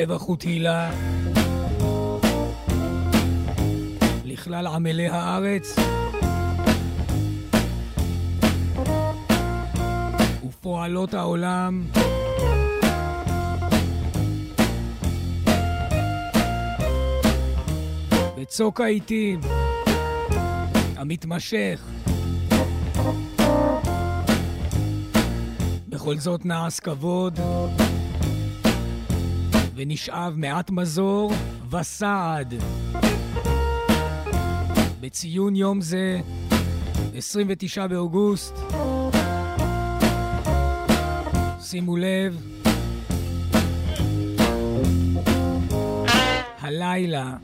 שבח ותהילה לכלל עמלי הארץ. ופועלות העולם. בצוק העיתים. המתמשך. בכל זאת נעש כבוד ונשאב מעט מזור וסעד. בציון יום זה, 29 באוגוסט, שימו לב, הלילה,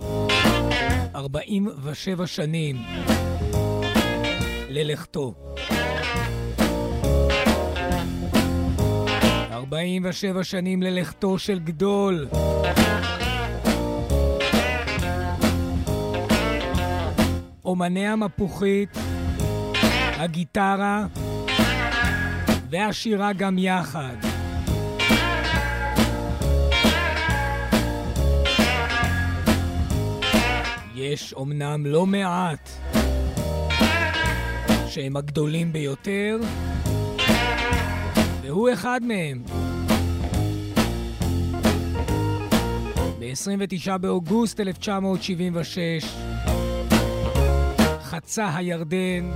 47 שנים ללכתו. 47 שנים ללכתו של גדול. אומני המפוחית, הגיטרה והשירה גם יחד. יש אומנם לא מעט שהם הגדולים ביותר, והוא אחד מהם. ב-29 באוגוסט 1976 חצה הירדן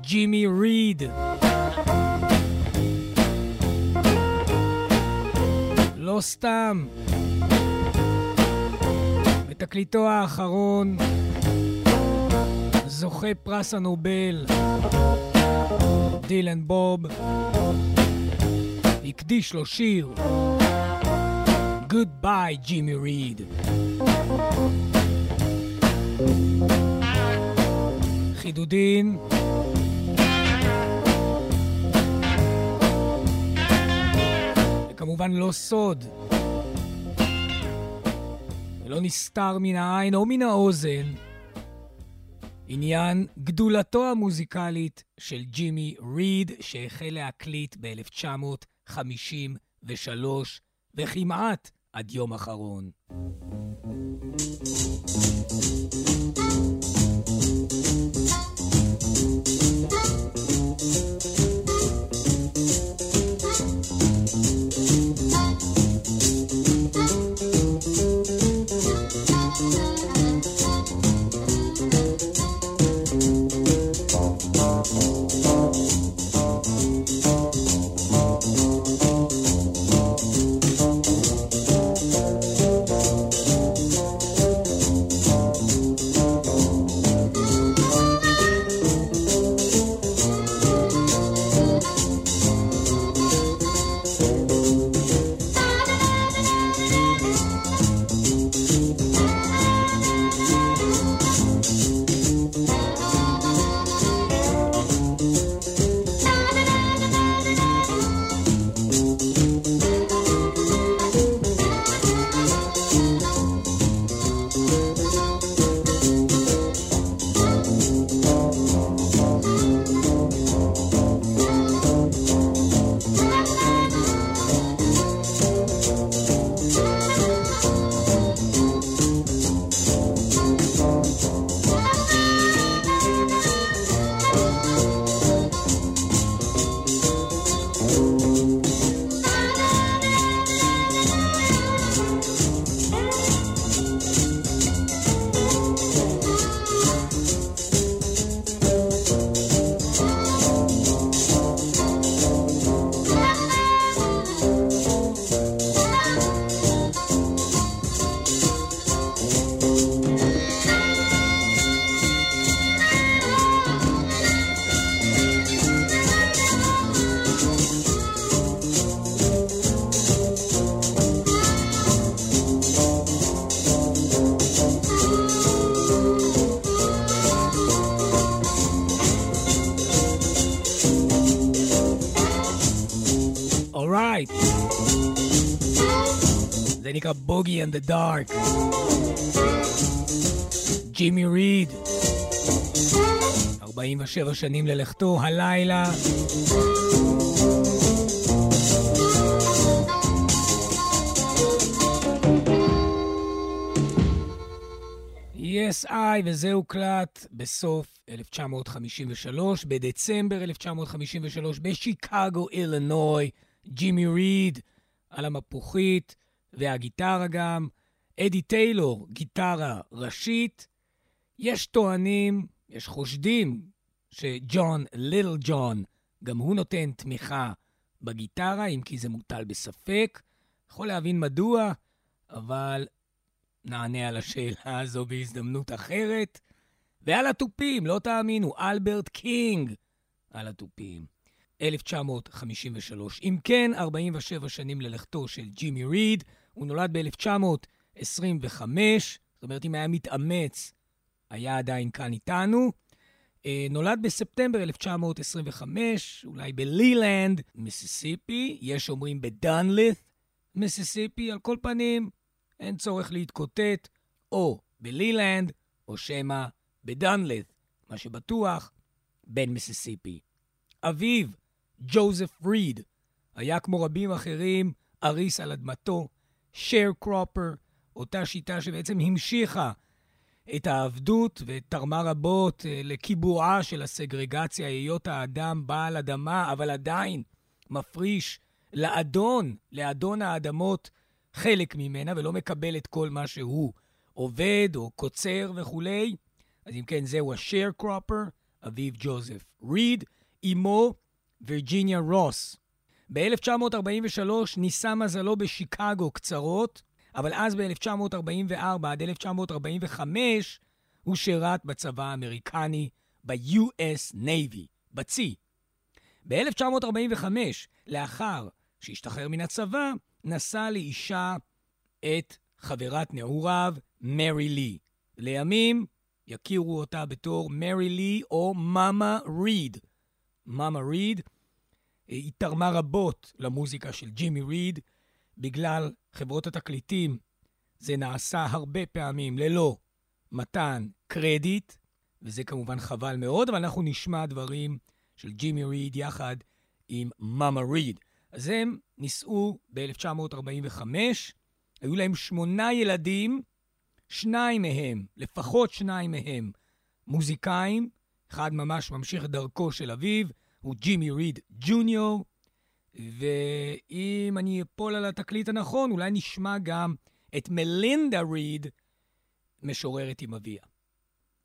ג'ימי ריד. לא סתם. בתקליטו האחרון זוכה פרס הנובל, דילן בוב, הקדיש לו שיר, Goodbye, ג'ימי ריד. חידודין. וכמובן לא סוד, ולא נסתר מן העין או מן האוזן, עניין גדולתו המוזיקלית של ג'ימי ריד, שהחל להקליט ב-1953, וכמעט עד יום אחרון. Alright. Boogie and the Dark, ג'ימי ריד, 47 שנים ללכתו הלילה. ESI, וזה הוקלט בסוף 1953, בדצמבר 1953, בשיקגו, אילנוי, ג'ימי ריד על המפוחית. והגיטרה גם, אדי טיילור, גיטרה ראשית. יש טוענים, יש חושדים, שג'ון, ליטל ג'ון, גם הוא נותן תמיכה בגיטרה, אם כי זה מוטל בספק. יכול להבין מדוע, אבל נענה על השאלה הזו בהזדמנות אחרת. ועל התופים, לא תאמינו, אלברט קינג על התופים. 1953. אם כן, 47 שנים ללכתו של ג'ימי ריד. הוא נולד ב-1925, זאת אומרת, אם היה מתאמץ, היה עדיין כאן איתנו. אה, נולד בספטמבר 1925, אולי בלילנד, מיסיסיפי, יש אומרים בדנלית, מיסיסיפי, על כל פנים, אין צורך להתקוטט, או בלילנד, או שמא בדנלית, מה שבטוח, בין מיסיסיפי. אביו, ג'וזף ריד, היה כמו רבים אחרים, אריס על אדמתו, קרופר, אותה שיטה שבעצם המשיכה את העבדות ותרמה רבות אה, לקיבועה של הסגרגציה, היות האדם בעל אדמה, אבל עדיין מפריש לאדון, לאדון האדמות, חלק ממנה, ולא מקבל את כל מה שהוא עובד או קוצר וכולי. אז אם כן, זהו קרופר, אביו ג'וזף ריד, אמו וירג'יניה רוס. ב-1943 ניסה מזלו בשיקגו קצרות, אבל אז ב-1944 עד 1945 הוא שירת בצבא האמריקני, ב-US Navy, בצי. ב-1945, לאחר שהשתחרר מן הצבא, נשא לאישה את חברת נעוריו, מרי לי. לימים יכירו אותה בתור מרי לי או מאמה ריד. מאמה ריד, היא תרמה רבות למוזיקה של ג'ימי ריד, בגלל חברות התקליטים זה נעשה הרבה פעמים ללא מתן קרדיט, וזה כמובן חבל מאוד, אבל אנחנו נשמע דברים של ג'ימי ריד יחד עם מאמה ריד. אז הם נישאו ב-1945, היו להם שמונה ילדים, שניים מהם, לפחות שניים מהם, מוזיקאים, אחד ממש ממשיך דרכו של אביו, הוא ג'ימי ריד ג'וניור, ואם אני אפול על התקליט הנכון, אולי נשמע גם את מלינדה ריד משוררת עם אביה.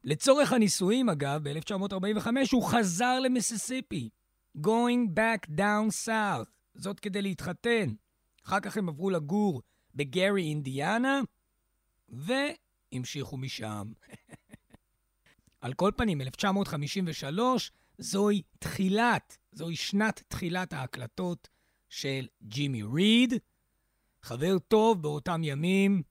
לצורך הנישואים, אגב, ב-1945 הוא חזר למיסיסיפי, going back down south, זאת כדי להתחתן. אחר כך הם עברו לגור בגרי, אינדיאנה, והמשיכו משם. על כל פנים, 1953, זוהי תחילת, זוהי שנת תחילת ההקלטות של ג'ימי ריד. חבר טוב באותם ימים,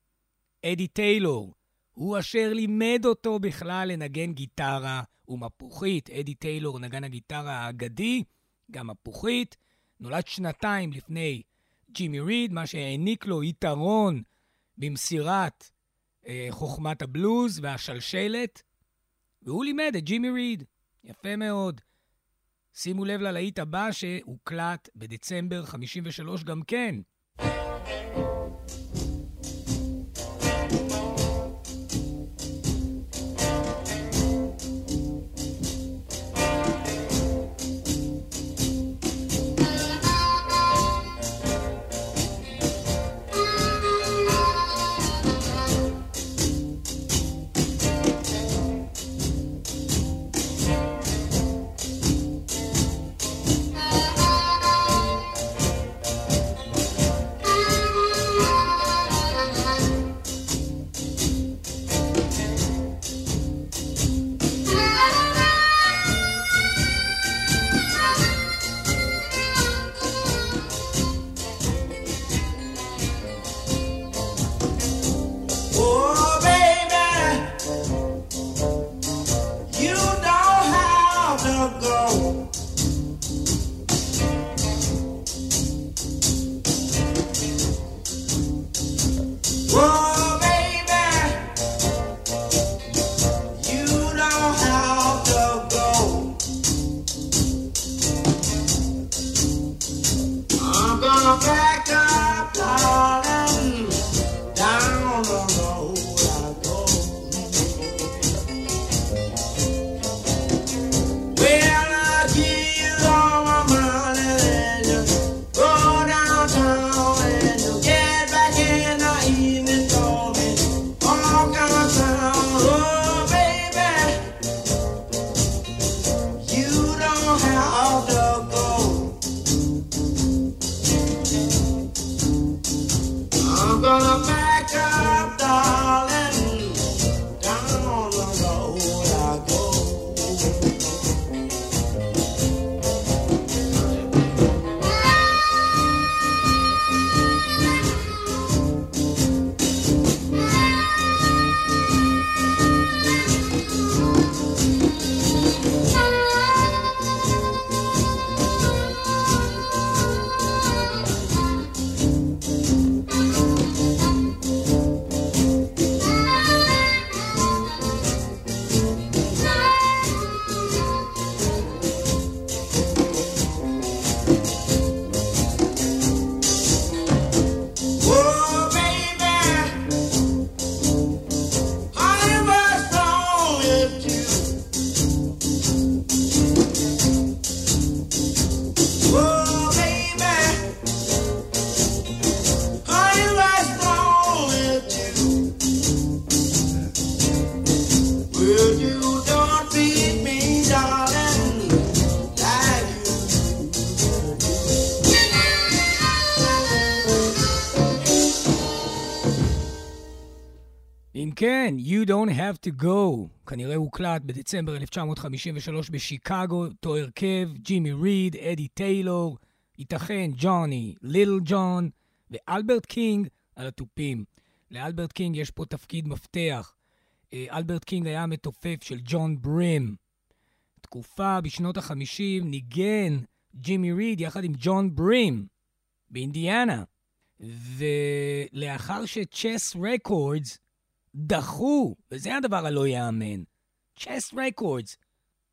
אדי טיילור, הוא אשר לימד אותו בכלל לנגן גיטרה ומפוחית. אדי טיילור, נגן הגיטרה האגדי, גם מפוחית, נולד שנתיים לפני ג'ימי ריד, מה שהעניק לו יתרון במסירת אה, חוכמת הבלוז והשלשלת, והוא לימד את ג'ימי ריד. יפה מאוד. שימו לב ללהיט הבא שהוקלט בדצמבר 53 גם כן. Have to Go, כנראה הוקלט בדצמבר 1953 בשיקגו, אותו הרכב, ג'ימי ריד, אדי טיילור, ייתכן ג'וני, ליטל ג'ון ואלברט קינג על התופים. לאלברט קינג יש פה תפקיד מפתח. אה, אלברט קינג היה המתופף של ג'ון ברים. תקופה בשנות ה-50 ניגן ג'ימי ריד יחד עם ג'ון ברים באינדיאנה. ולאחר שצ'ס רקורדס דחו, וזה הדבר הלא ייאמן. צ'ס רקורדס,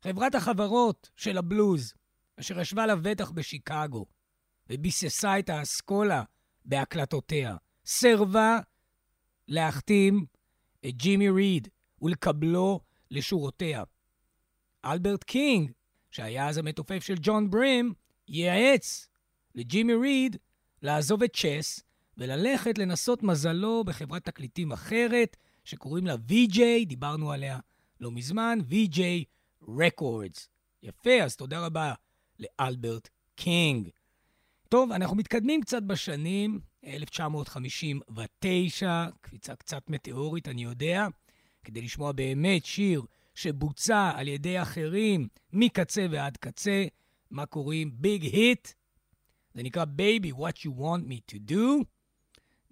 חברת החברות של הבלוז, אשר ישבה לבטח בשיקגו, וביססה את האסכולה בהקלטותיה, סירבה להחתים את ג'ימי ריד ולקבלו לשורותיה. אלברט קינג, שהיה אז המתופף של ג'ון ברים, ייעץ לג'ימי ריד לעזוב את צ'ס וללכת לנסות מזלו בחברת תקליטים אחרת, שקוראים לה VJ, דיברנו עליה לא מזמן, VJ Records. יפה, אז תודה רבה לאלברט קינג. טוב, אנחנו מתקדמים קצת בשנים, 1959, קפיצה קצת מטאורית, אני יודע, כדי לשמוע באמת שיר שבוצע על ידי אחרים מקצה ועד קצה, מה קוראים big hit, זה נקרא Baby What You Want Me To Do,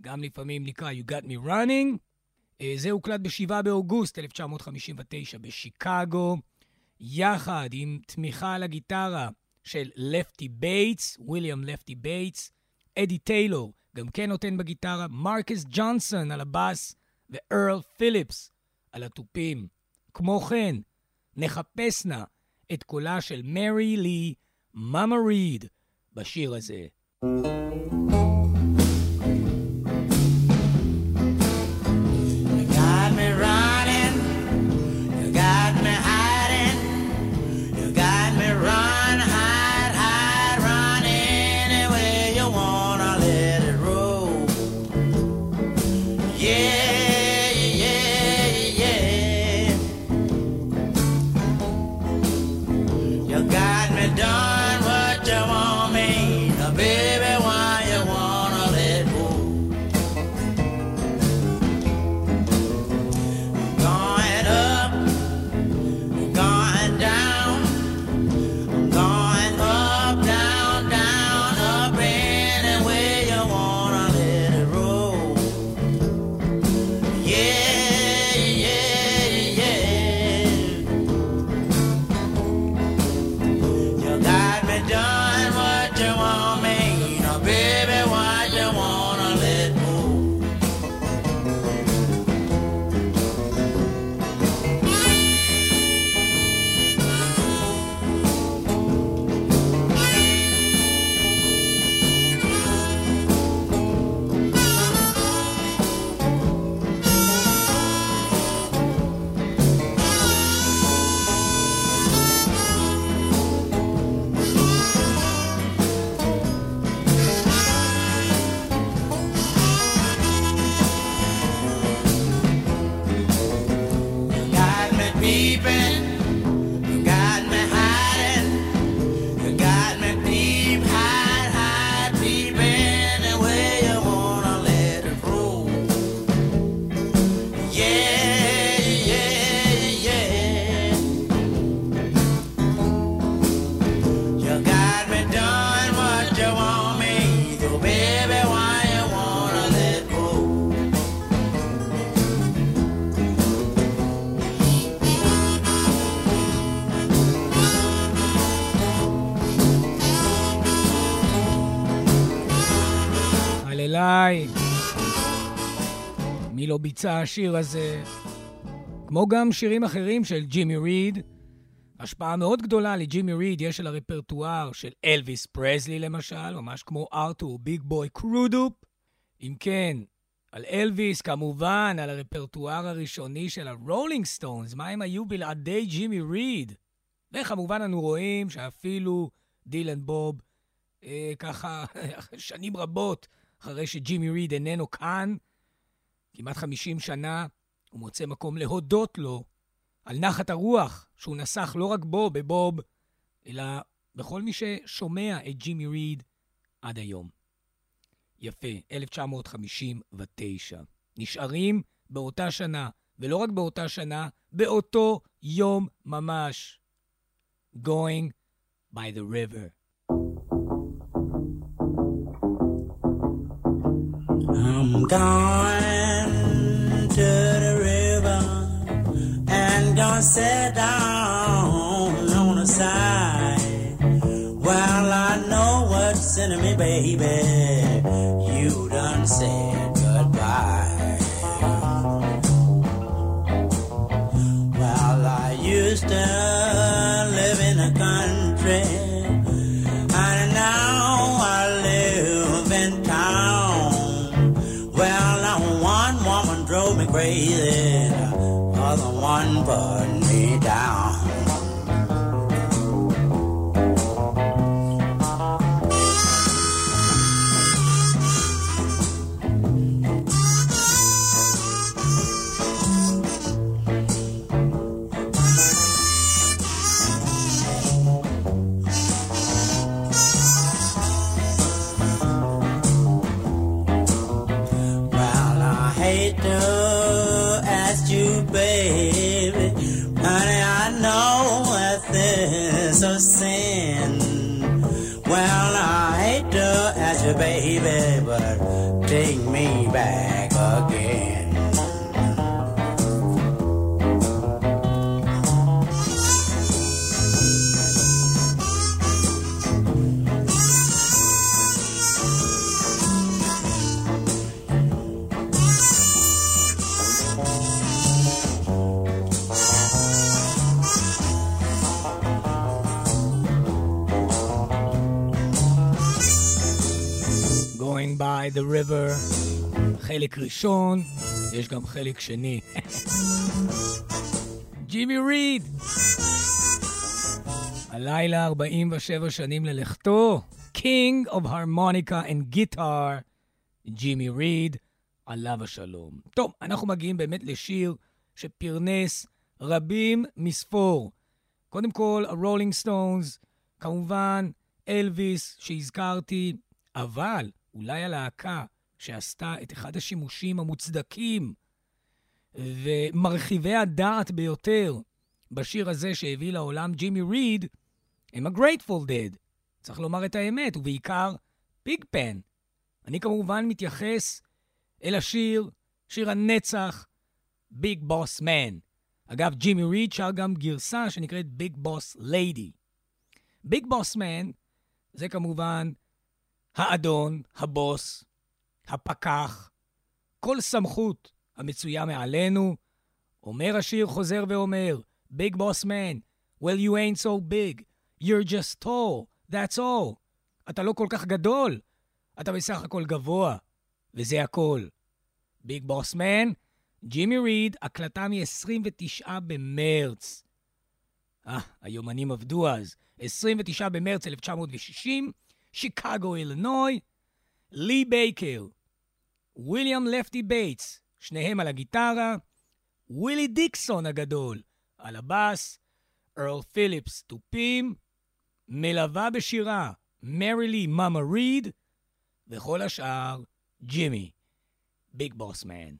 גם לפעמים נקרא You Got Me Running, זה הוקלט ב-7 באוגוסט 1959 בשיקגו, יחד עם תמיכה על הגיטרה של לפטי בייטס, וויליאם לפטי בייטס, אדי טיילור, גם כן נותן בגיטרה, מרקס ג'ונסון על הבאס וארל פיליפס על התופים. כמו כן, נחפש נא את קולה של מרי לי, מאמה ריד, בשיר הזה. thank you בוודאי. מי לא ביצע השיר הזה? כמו גם שירים אחרים של ג'ימי ריד. השפעה מאוד גדולה לג'ימי ריד יש על הרפרטואר של אלוויס פרסלי למשל, ממש כמו ארתור ביג בוי קרודאפ. אם כן, על אלוויס, כמובן, על הרפרטואר הראשוני של הרולינג סטונס, מה הם היו בלעדי ג'ימי ריד? וכמובן אנו רואים שאפילו דילן בוב, אה, ככה שנים רבות אחרי שג'ימי ריד איננו כאן, כמעט 50 שנה, הוא מוצא מקום להודות לו על נחת הרוח שהוא נסח לא רק בו, בבוב, אלא בכל מי ששומע את ג'ימי ריד עד היום. יפה, 1959. נשארים באותה שנה, ולא רק באותה שנה, באותו יום ממש. Going by the river. I'm going to the river and gonna sit down on the side. Well, I know what's in me, baby. You done said drove me crazy, other one put me down. By the river, חלק ראשון, יש גם חלק שני. ג'ימי ריד! הלילה 47 שנים ללכתו, King of Harmonica and Guitar, ג'ימי ריד, עליו השלום. טוב, אנחנו מגיעים באמת לשיר שפרנס רבים מספור. קודם כל, הרולינג סטונס, כמובן, אלוויס שהזכרתי, אבל אולי הלהקה שעשתה את אחד השימושים המוצדקים ומרחיבי הדעת ביותר בשיר הזה שהביא לעולם ג'ימי ריד, הם ה-Grateful Dead. צריך לומר את האמת, ובעיקר ביג פן. אני כמובן מתייחס אל השיר, שיר הנצח, ביג בוס מן. אגב, ג'ימי ריד שר גם גרסה שנקראת ביג בוס ליידי. ביג בוס מן זה כמובן האדון, הבוס, הפקח, כל סמכות המצויה מעלינו, אומר השיר חוזר ואומר, Big Boss Man, well you ain't so big, you're just tall, that's all. אתה לא כל כך גדול, אתה בסך הכל גבוה, וזה הכל. Big Boss Man, ג'ימי ריד, הקלטה מ-29 במרץ. אה, היומנים עבדו אז. 29 במרץ 1960, שיקגו, אילינוי, לי בייקר, ויליאם לפטי בייטס, שניהם על הגיטרה, ווילי דיקסון הגדול על הבאס, ארל פיליפס תופים, מלווה בשירה מרי לי מאמה ריד, וכל השאר ג'ימי, ביג בוס מן.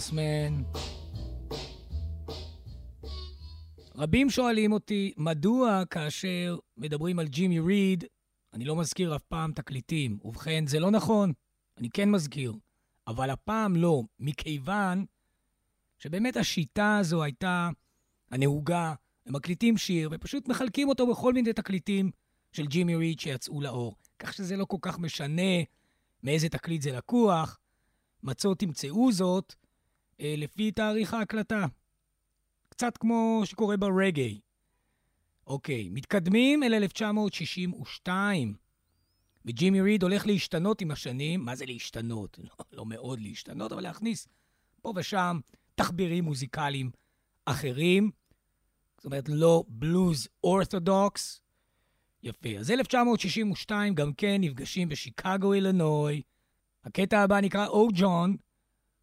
בוסמן. רבים שואלים אותי, מדוע כאשר מדברים על ג'ימי ריד, אני לא מזכיר אף פעם תקליטים. ובכן, זה לא נכון, אני כן מזכיר, אבל הפעם לא, מכיוון שבאמת השיטה הזו הייתה הנהוגה, הם מקליטים שיר ופשוט מחלקים אותו בכל מיני תקליטים של ג'ימי ריד שיצאו לאור. כך שזה לא כל כך משנה מאיזה תקליט זה לקוח. מצאו תמצאו זאת, לפי תאריך ההקלטה. קצת כמו שקורה ברגעי. אוקיי, מתקדמים אל 1962, וג'ימי ריד הולך להשתנות עם השנים. מה זה להשתנות? לא, לא מאוד להשתנות, אבל להכניס פה ושם תחבירים מוזיקליים אחרים. זאת אומרת, לא בלוז אורתודוקס. יפה. אז 1962 גם כן נפגשים בשיקגו, אילנוי. הקטע הבא נקרא או ג'ון,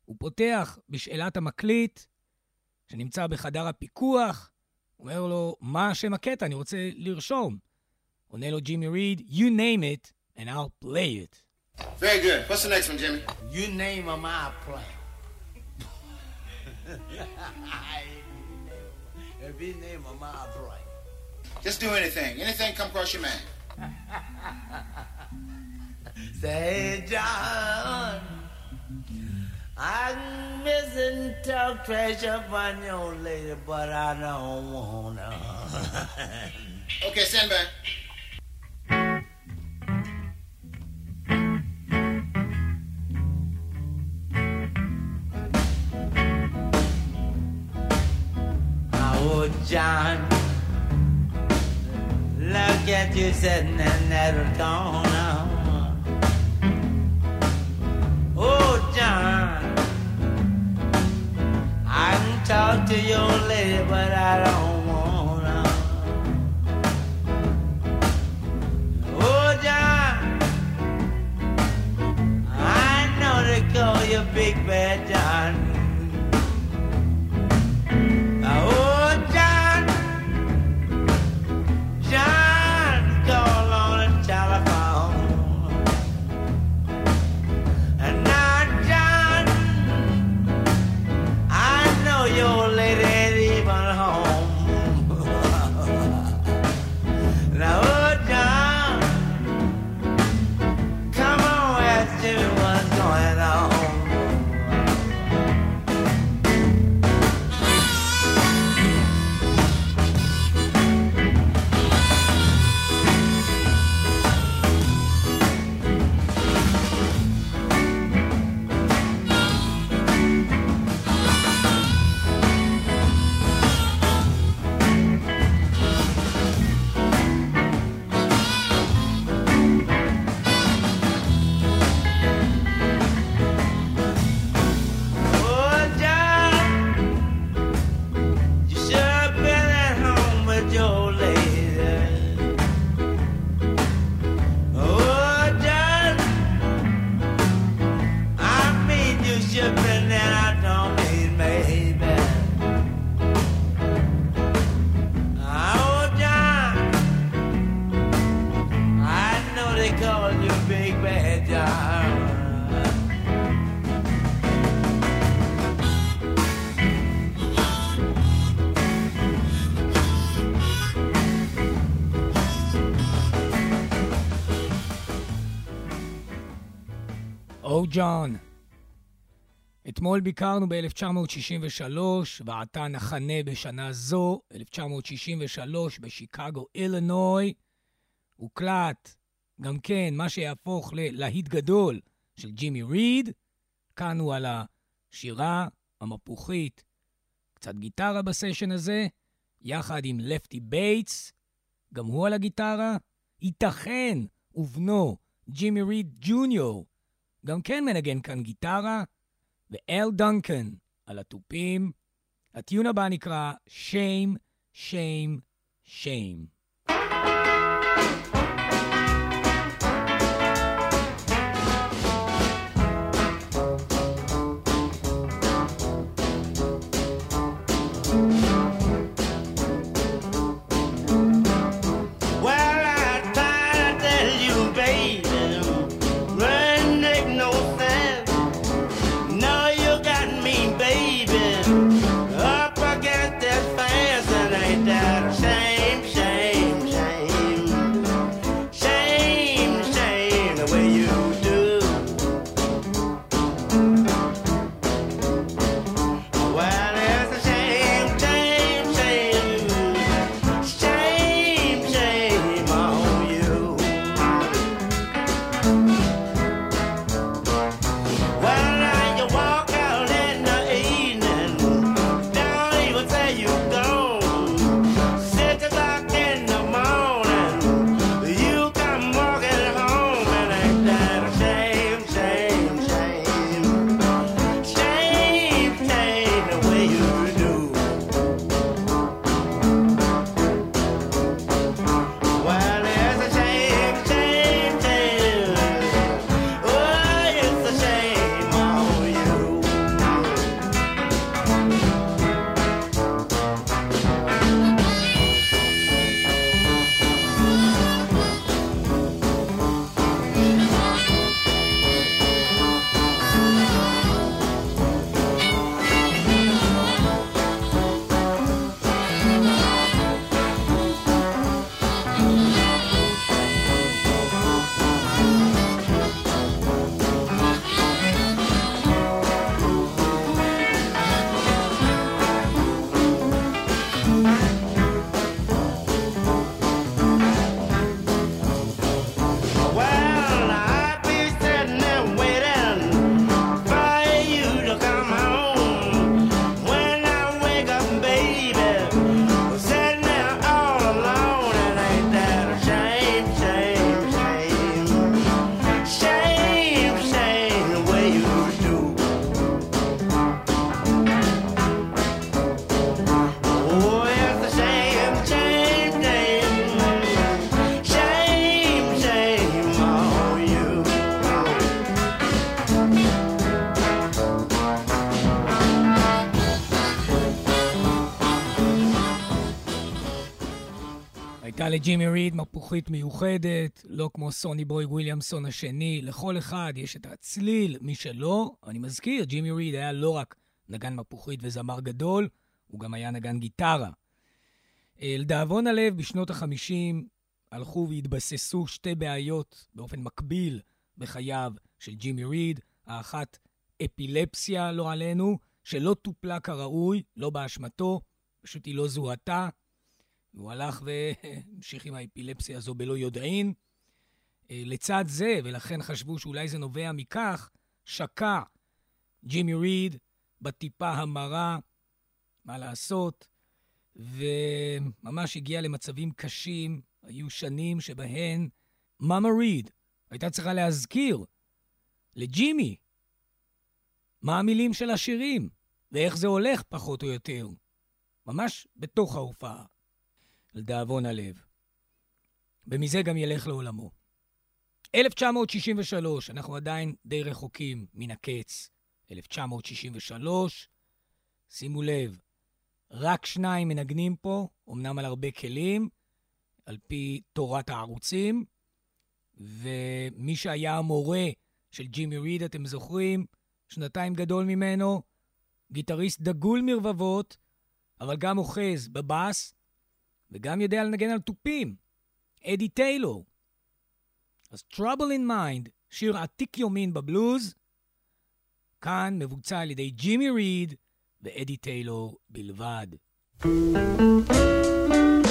הוא פותח בשאלת המקליט, שנמצא בחדר הפיקוח, אומר לו, מה השם הקטע? אני רוצה לרשום. עונה לו ג'ימי ריד, you name it, and I'll play it. Very good. What's the next one, Jimmy? You name them, I'll play. if you name them, I'll play. Just do anything. Anything come across your mind. Say, John. I'm missing talk treasure on your lady, but I don't wanna. okay, stand by. Oh, John, look at you sitting in that corner. To your lady, but I don't ג'ון. אתמול ביקרנו ב-1963, ועתה נחנה בשנה זו, 1963, בשיקגו, אילינוי. הוקלט גם כן מה שיהפוך ללהיט גדול של ג'ימי ריד. כאן הוא על השירה המפוחית, קצת גיטרה בסשן הזה, יחד עם לפטי בייטס, גם הוא על הגיטרה. ייתכן ובנו, ג'ימי ריד ג'וניור, גם כן מנגן כאן גיטרה, ואל דונקן על התופים. הטיון הבא נקרא Shame, Shame, Shame. לג'ימי ריד מפוחית מיוחדת, לא כמו סוני בוי וויליאמסון השני, לכל אחד יש את הצליל משלו. אני מזכיר, ג'ימי ריד היה לא רק נגן מפוחית וזמר גדול, הוא גם היה נגן גיטרה. לדאבון הלב, בשנות ה-50 הלכו והתבססו שתי בעיות באופן מקביל בחייו של ג'ימי ריד. האחת, אפילפסיה, לא עלינו, שלא טופלה כראוי, לא באשמתו, פשוט היא לא זוהתה. והוא הלך והמשיך עם האפילפסיה הזו בלא יודעין. אה, לצד זה, ולכן חשבו שאולי זה נובע מכך, שקע ג'ימי ריד בטיפה המרה, מה לעשות, וממש הגיע למצבים קשים. היו שנים שבהן מאמה ריד הייתה צריכה להזכיר לג'ימי מה המילים של השירים, ואיך זה הולך, פחות או יותר. ממש בתוך ההופעה. לדאבון הלב. ומזה גם ילך לעולמו. 1963, אנחנו עדיין די רחוקים מן הקץ. 1963, שימו לב, רק שניים מנגנים פה, אמנם על הרבה כלים, על פי תורת הערוצים, ומי שהיה המורה של ג'ימי ריד, אתם זוכרים, שנתיים גדול ממנו, גיטריסט דגול מרבבות, אבל גם אוחז בבאס, וגם יודע לנגן על תופים, אדי טיילור. אז Trouble in Mind, שיר עתיק יומין בבלוז, כאן מבוצע על ידי ג'ימי ריד ואדי טיילור בלבד. traveling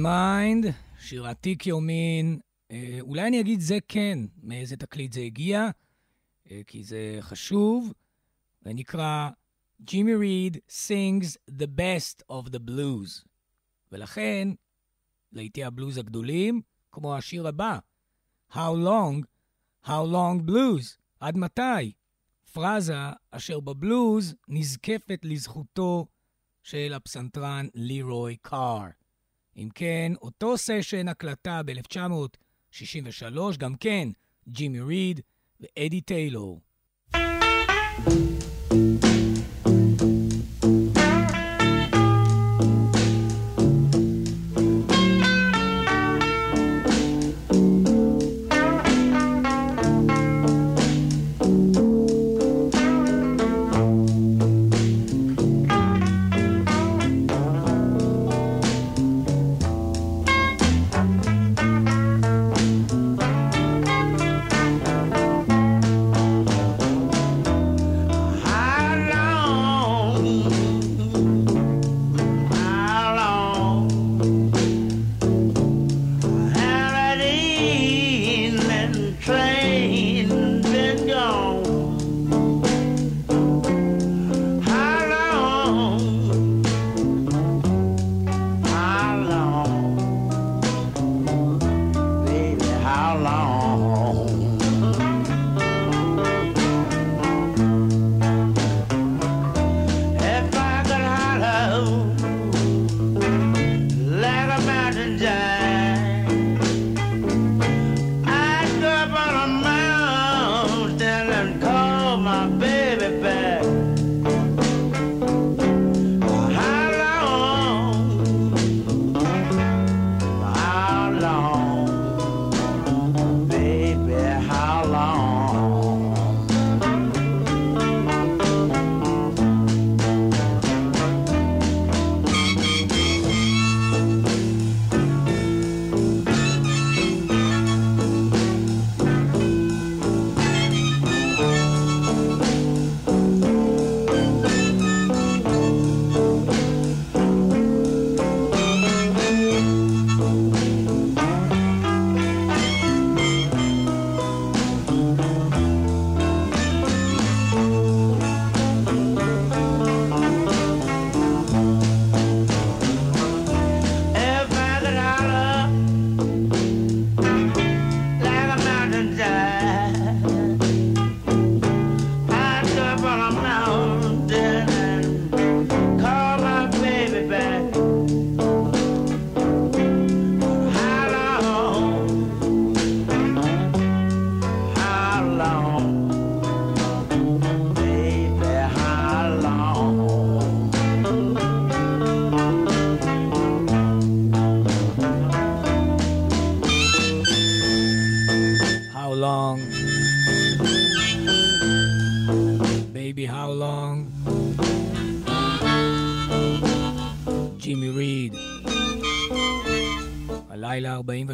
in Mind, שיר עתיק יומין. אה, אולי אני אגיד זה כן, מאיזה תקליט זה הגיע, אה, כי זה חשוב. זה נקרא Jimmy Reed sings the best of the blues. ולכן, לעיתי הבלוז הגדולים, כמו השיר הבא, How long, How long blues, עד מתי? פרזה אשר בבלוז נזקפת לזכותו של הפסנתרן לירוי קאר. אם כן, אותו סשן הקלטה ב-1963, גם כן ג'ימי ריד ואדי טיילור.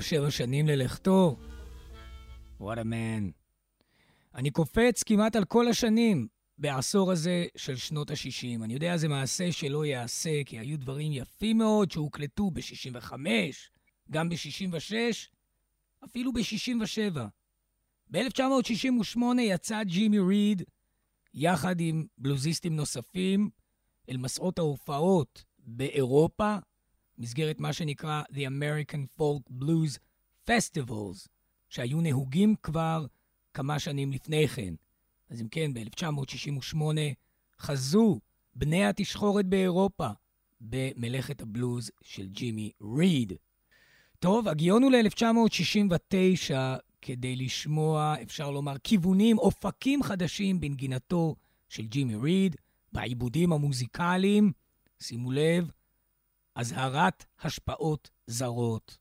27 שנים ללכתו. A man. אני קופץ כמעט על כל השנים בעשור הזה של שנות ה-60. אני יודע, זה מעשה שלא ייעשה, כי היו דברים יפים מאוד שהוקלטו ב-65, גם ב-66, אפילו ב-67. ב-1968 יצא ג'ימי ריד, יחד עם בלוזיסטים נוספים, אל מסעות ההופעות באירופה, מסגרת מה שנקרא The American Folk Blues Festivals, שהיו נהוגים כבר כמה שנים לפני כן. אז אם כן, ב-1968 חזו בני התשחורת באירופה במלאכת הבלוז של ג'ימי ריד. טוב, הגיון הוא ל-1969 כדי לשמוע, אפשר לומר, כיוונים, אופקים חדשים בנגינתו של ג'ימי ריד, בעיבודים המוזיקליים. שימו לב, אזהרת השפעות זרות.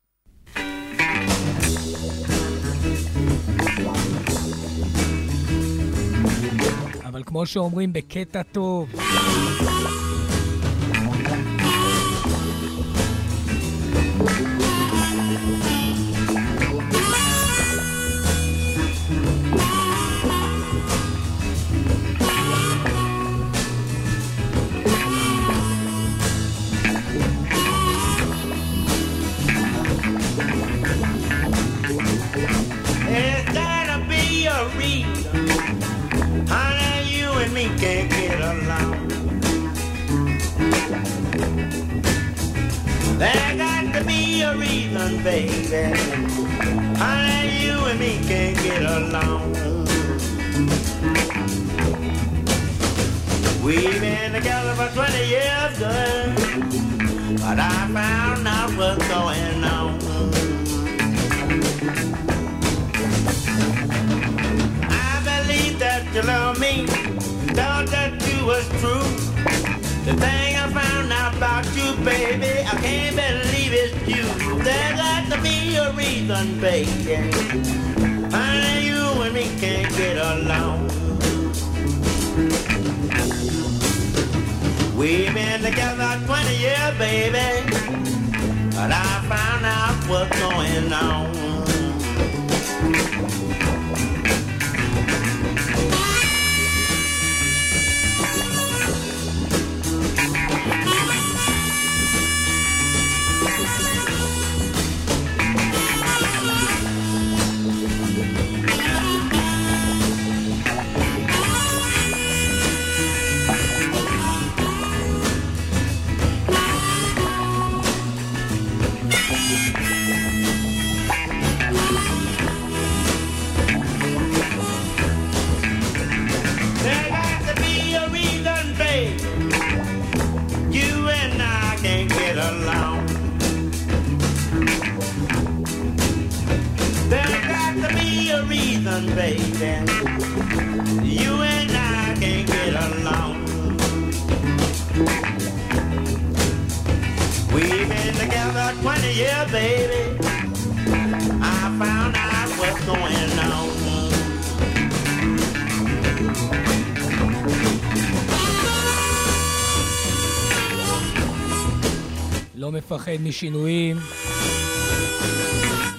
אבל כמו שאומרים בקטע טוב, baby. Honey, you and me can't get along. We've been together for 20 years, girl. But I found out what's going on. I believe that you love me. Thought that you was true. The thing I found out about you, baby, I can't believe it's you. There's got to be a reason, baby. Honey, you and me can't get along. We've been together 20 years, baby, but I found out what's going on. מפחד משינויים.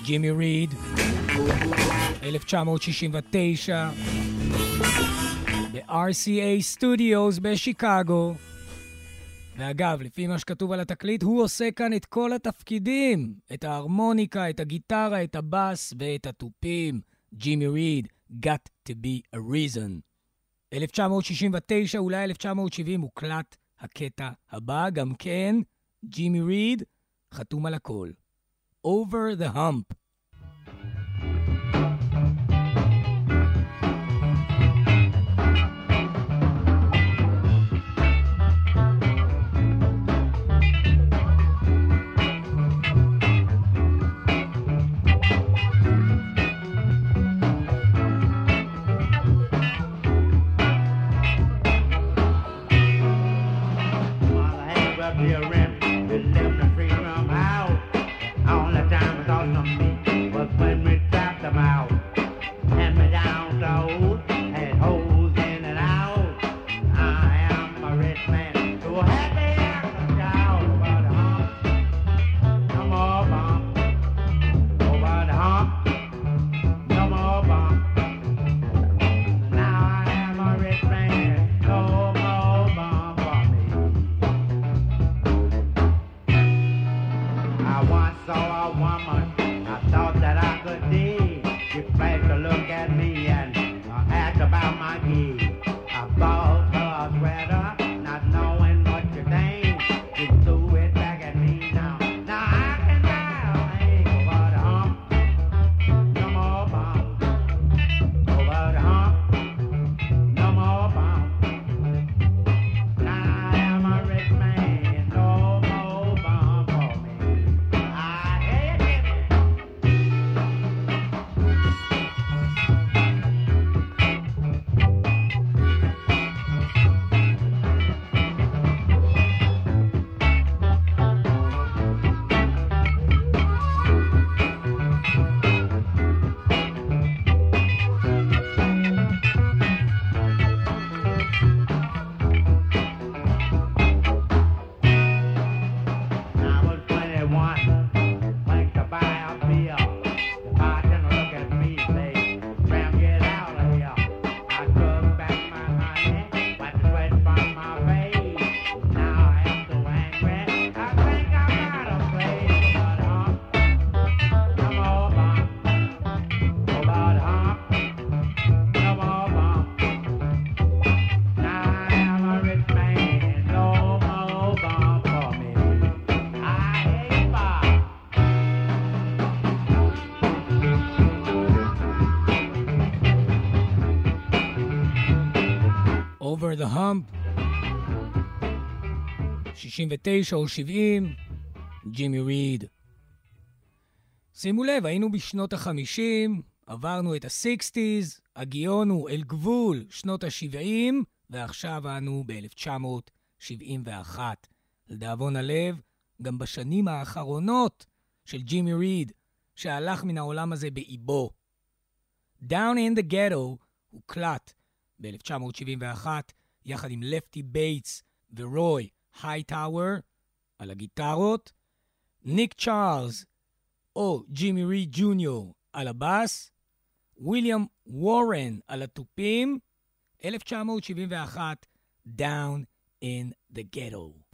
ג'ימי ריד, 1969, ב-RCA Studios בשיקגו. ואגב, לפי מה שכתוב על התקליט, הוא עושה כאן את כל התפקידים. את ההרמוניקה, את הגיטרה, את הבאס ואת התופים. ג'ימי ריד, Got to be a reason. 1969, אולי 1970, הוקלט הקטע הבא, גם כן ג'ימי ריד, חתום על הכל. Over the Hump. 69 או 70, ג'ימי ריד. שימו לב, היינו בשנות ה-50, עברנו את ה-60's, הגיון הוא אל גבול שנות ה-70, ועכשיו אנו ב-1971. לדאבון הלב, גם בשנים האחרונות של ג'ימי ריד, שהלך מן העולם הזה באיבו. Down in the Ghetto הוקלט ב-1971 יחד עם לפטי בייטס ורוי הייטאוור על הגיטרות, ניק צ'ארלס או ג'ימי ריד ג'וניור על הבאס, ויליאם וורן על התופים, 1971, Down in the Ghetto.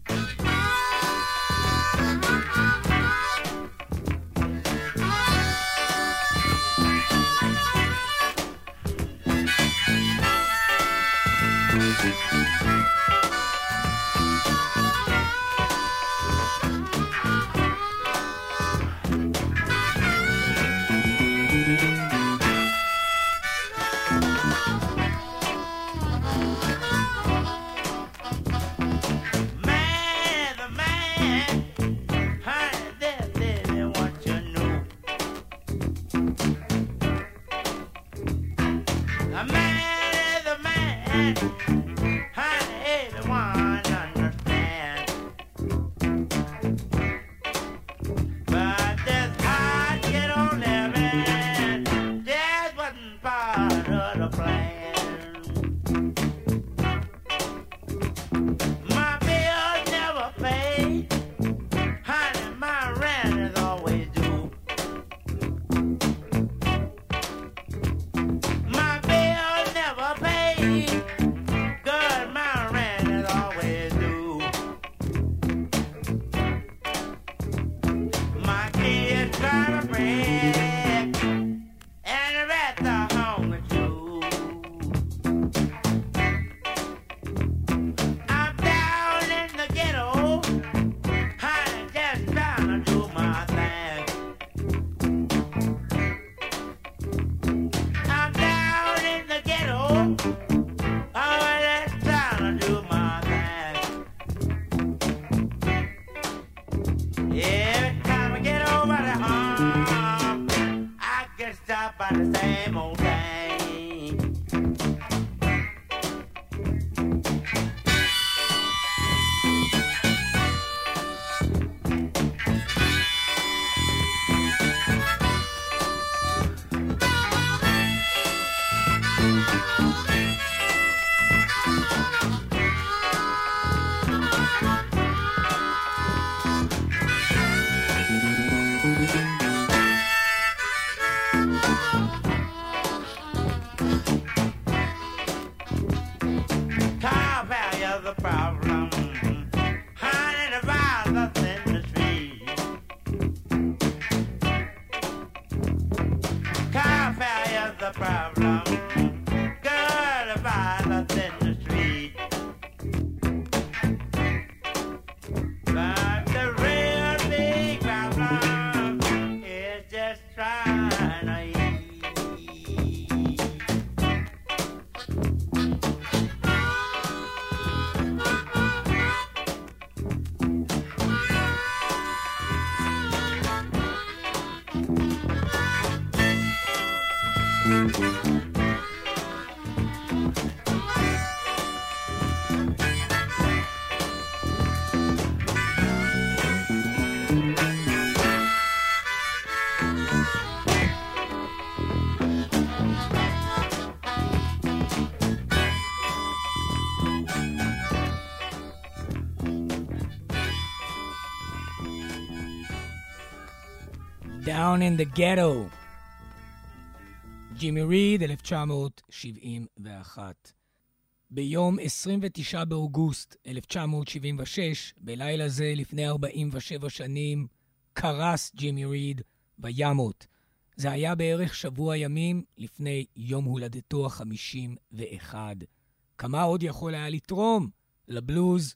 Down in the Ghetto. ג'ימי ריד, 1971. ביום 29 באוגוסט 1976, בלילה זה לפני 47 שנים, קרס ג'ימי ריד בימות. זה היה בערך שבוע ימים לפני יום הולדתו ה-51. כמה עוד יכול היה לתרום לבלוז?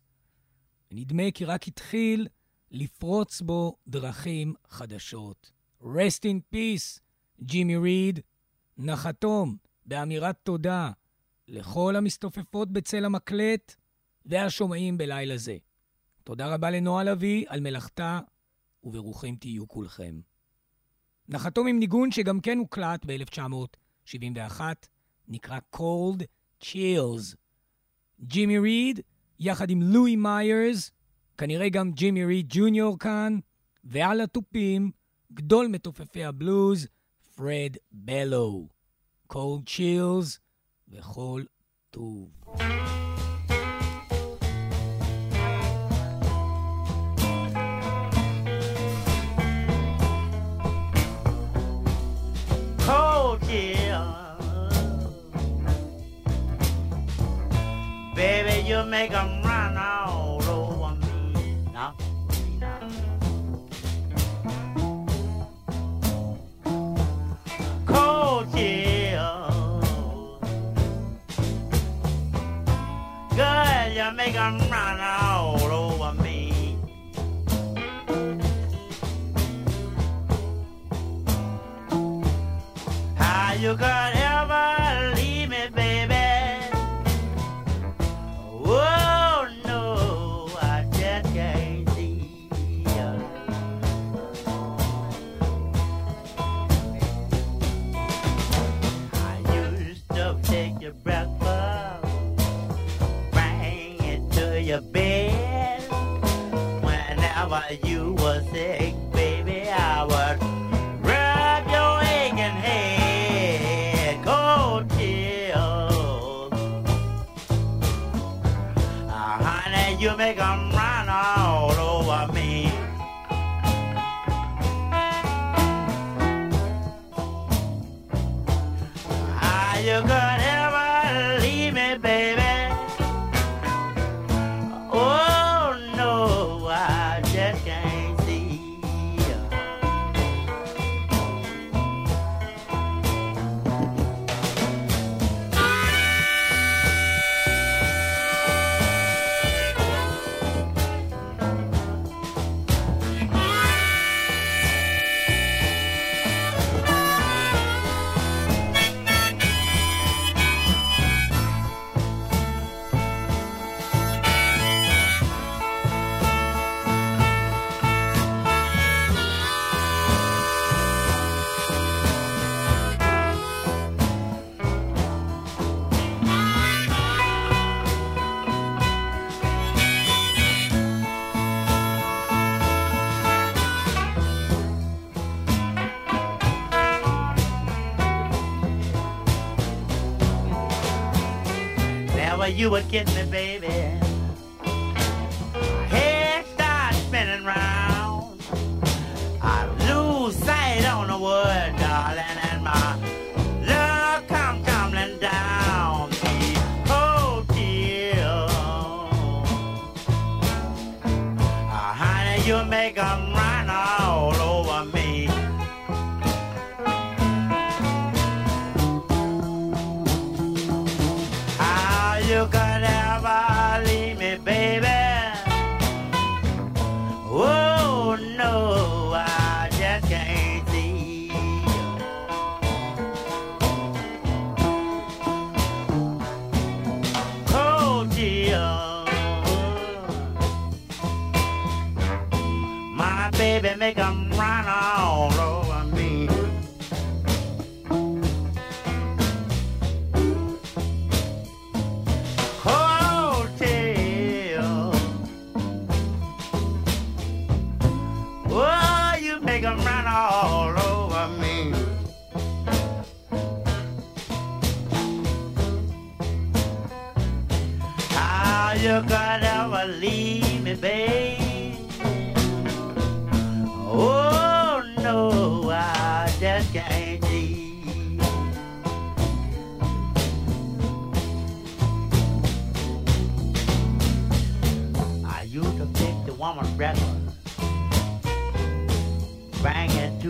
נדמה כי רק התחיל לפרוץ בו דרכים חדשות. Rest in peace, ג'ימי ריד, נחתום באמירת תודה לכל המסתופפות בצל המקלט והשומעים בלילה זה. תודה רבה לנועה לביא על מלאכתה, וברוכים תהיו כולכם. נחתום עם ניגון שגם כן הוקלט ב-1971, נקרא Cold Chills. ג'ימי ריד, יחד עם לואי מיירס, כנראה גם ג'ימי ריד ג'וניור כאן, ועל התופים, גדול מתופפי הבלוז, פרד בלו. Cold Chills וכל טוב. cold chill. Baby, you make 'em I'm running. 'Em run do again. they come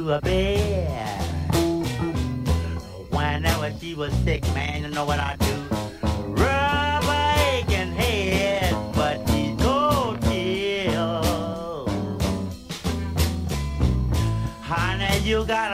her bed. Whenever she was sick, man, you know what I do? Rub her aching head, but she's so chill. Honey, you got